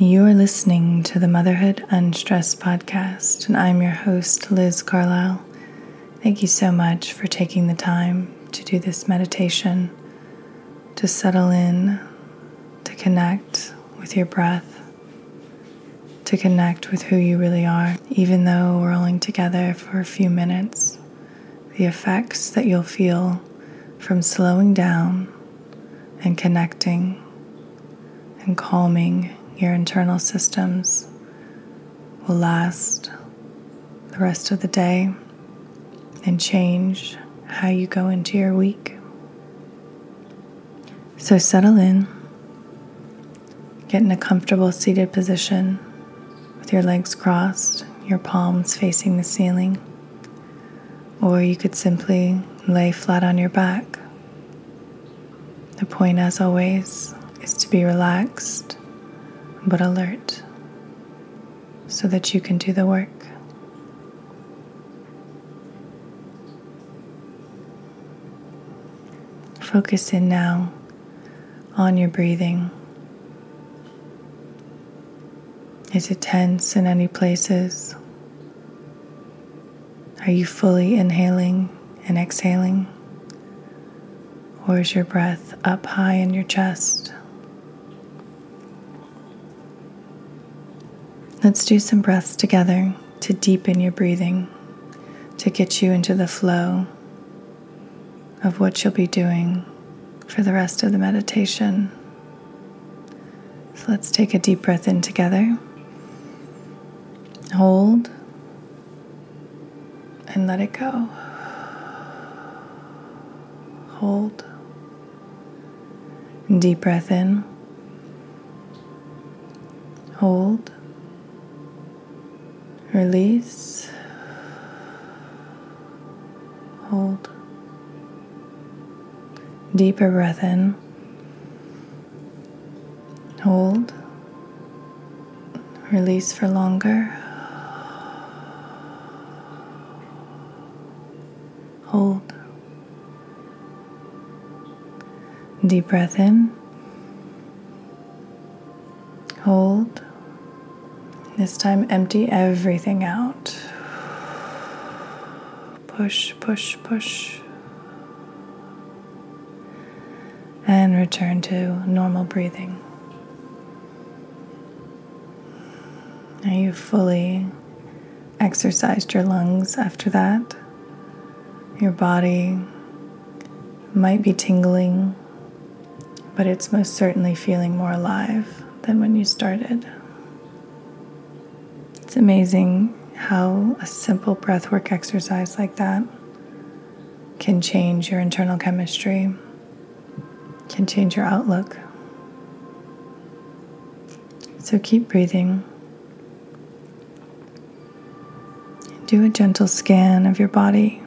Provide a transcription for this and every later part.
You are listening to the Motherhood Unstressed podcast, and I'm your host, Liz Carlisle. Thank you so much for taking the time to do this meditation, to settle in, to connect with your breath, to connect with who you really are. Even though we're only together for a few minutes, the effects that you'll feel from slowing down and connecting and calming your internal systems will last the rest of the day and change how you go into your week. So settle in, get in a comfortable seated position with your legs crossed, your palms facing the ceiling, or you could simply lay flat on your back. The point, as always, is to be relaxed but alert so that you can do the work. Focus in now on your breathing. Is it tense in any places? Are you fully inhaling and exhaling? Or is your breath up high in your chest? Let's do some breaths together to deepen your breathing, to get you into the flow of what you'll be doing for the rest of the meditation. So let's take a deep breath in together. Hold and let it go. Hold. Deep breath in. Hold. Release. Hold. Deeper breath in. Hold. Release for longer. Hold. Deep breath in. Hold. This time, empty everything out. Push, push, push. And return to normal breathing. Now you fully exercised your lungs after that. Your body might be tingling, but it's most certainly feeling more alive than when you started. It's amazing how a simple breathwork exercise like that can change your internal chemistry, can change your outlook. So keep breathing. Do a gentle scan of your body,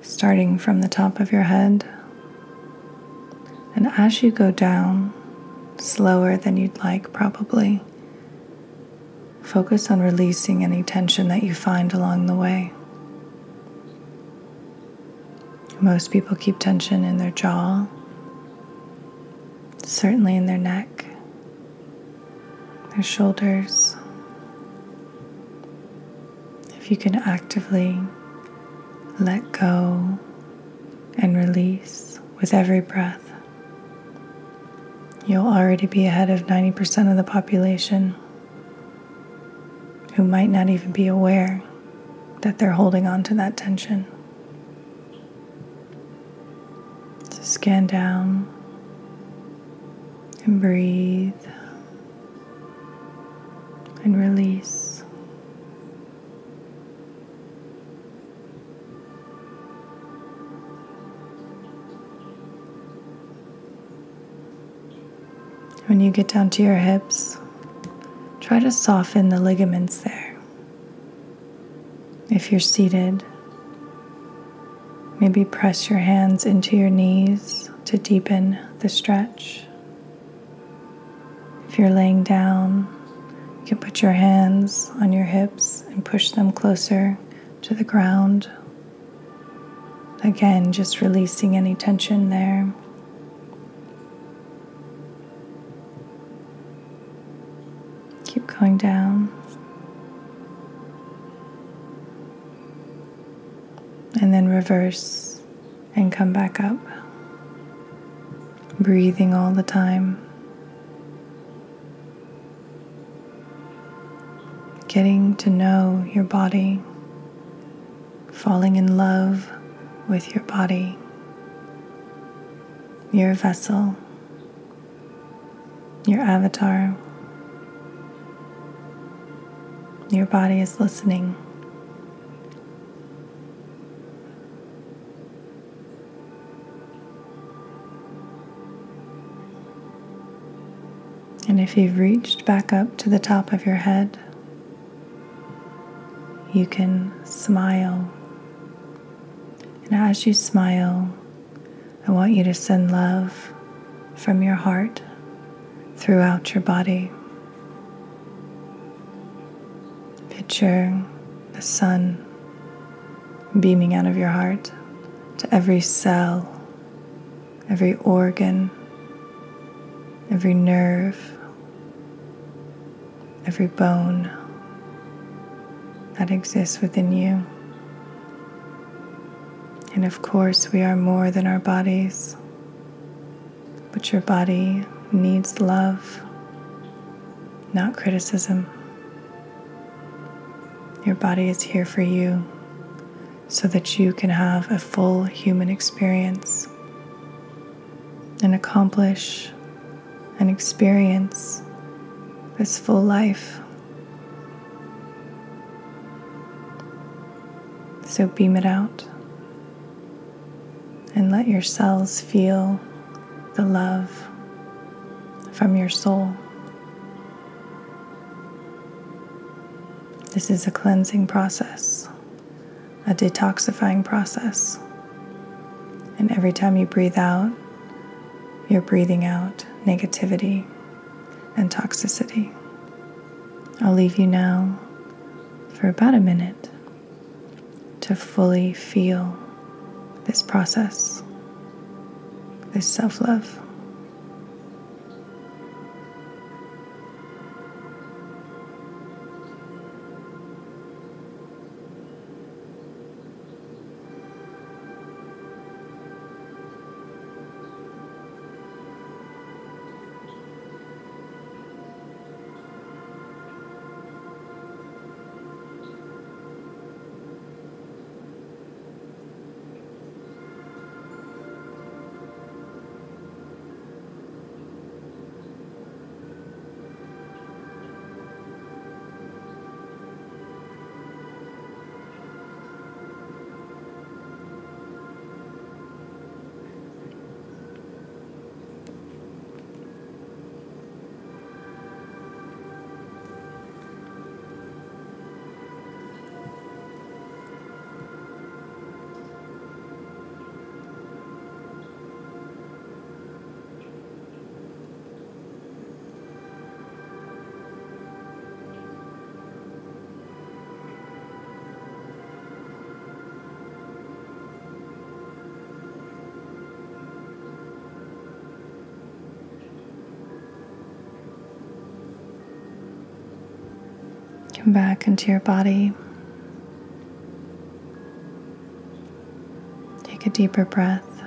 starting from the top of your head. And as you go down, slower than you'd like, probably Focus on releasing any tension that you find along the way. Most people keep tension in their jaw, certainly in their neck, their shoulders. If you can actively let go and release with every breath, you'll already be ahead of 90% of the population who might not even be aware that they're holding on to that tension. So scan down and breathe and release. When you get down to your hips, Try to soften the ligaments there. If you're seated, maybe press your hands into your knees to deepen the stretch. If you're laying down, you can put your hands on your hips and push them closer to the ground. Again, just releasing any tension there. Keep going down. And then reverse and come back up. Breathing all the time. Getting to know your body. Falling in love with your body. Your vessel. Your avatar. Your body is listening. And if you've reached back up to the top of your head, you can smile. And as you smile, I want you to send love from your heart throughout your body. Picture the sun beaming out of your heart to every cell, every organ, every nerve, every bone that exists within you. And of course, we are more than our bodies, but your body needs love, not criticism. Your body is here for you so that you can have a full human experience and accomplish and experience this full life. So beam it out and let your cells feel the love from your soul. This is a cleansing process, a detoxifying process. And every time you breathe out, you're breathing out negativity and toxicity. I'll leave you now for about a minute to fully feel this process, this self love. Come back into your body. Take a deeper breath.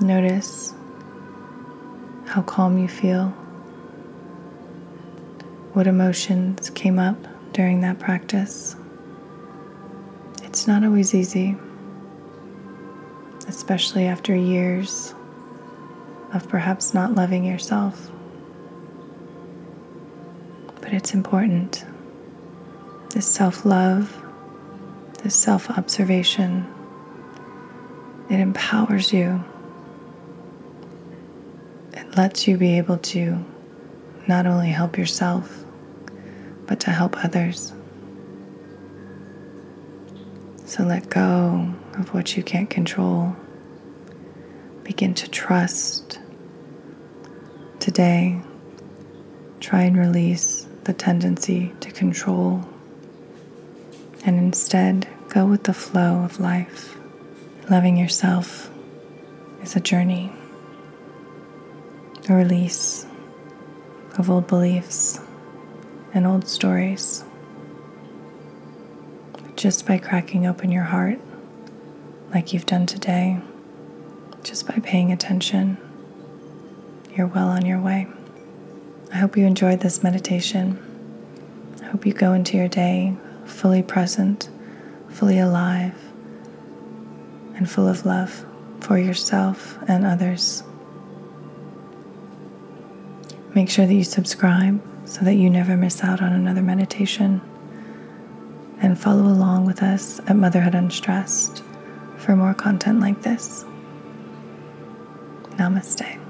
Notice how calm you feel. What emotions came up during that practice. It's not always easy, especially after years of perhaps not loving yourself but it's important. This self love, this self observation, it empowers you. It lets you be able to not only help yourself, but to help others. So let go of what you can't control. Begin to trust. Today, try and release the tendency to control and instead go with the flow of life. Loving yourself is a journey, a release, of old beliefs and old stories. Just by cracking open your heart, like you've done today, just by paying attention, you're well on your way. I hope you enjoyed this meditation. I hope you go into your day fully present, fully alive, and full of love for yourself and others. Make sure that you subscribe so that you never miss out on another meditation. And follow along with us at Motherhood Unstressed for more content like this. Namaste.